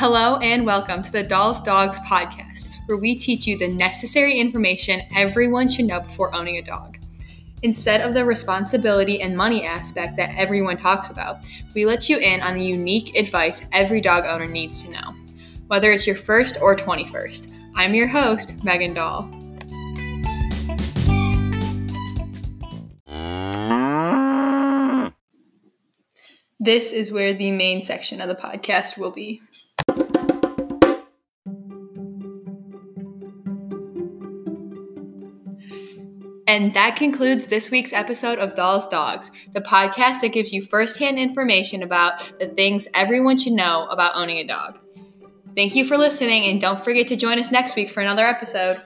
Hello and welcome to the Dahl's Dogs podcast, where we teach you the necessary information everyone should know before owning a dog. Instead of the responsibility and money aspect that everyone talks about, we let you in on the unique advice every dog owner needs to know, whether it's your first or 21st. I'm your host, Megan Dahl. This is where the main section of the podcast will be. And that concludes this week's episode of Dahl's Dogs, the podcast that gives you firsthand information about the things everyone should know about owning a dog. Thank you for listening, and don't forget to join us next week for another episode.